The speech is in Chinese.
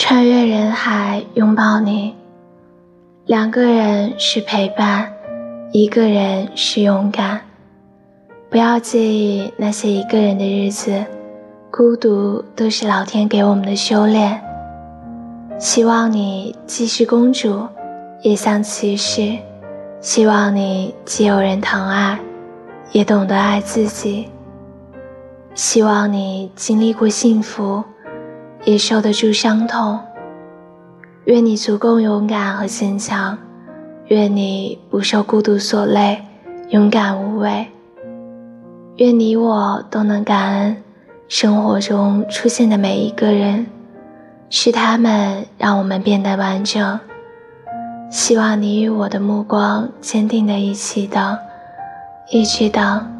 穿越人海拥抱你。两个人是陪伴，一个人是勇敢。不要介意那些一个人的日子，孤独都是老天给我们的修炼。希望你既是公主，也像骑士。希望你既有人疼爱，也懂得爱自己。希望你经历过幸福，也受得住伤痛。愿你足够勇敢和坚强，愿你不受孤独所累，勇敢无畏。愿你我都能感恩生活中出现的每一个人，是他们让我们变得完整。希望你与我的目光坚定的一起等，一直等。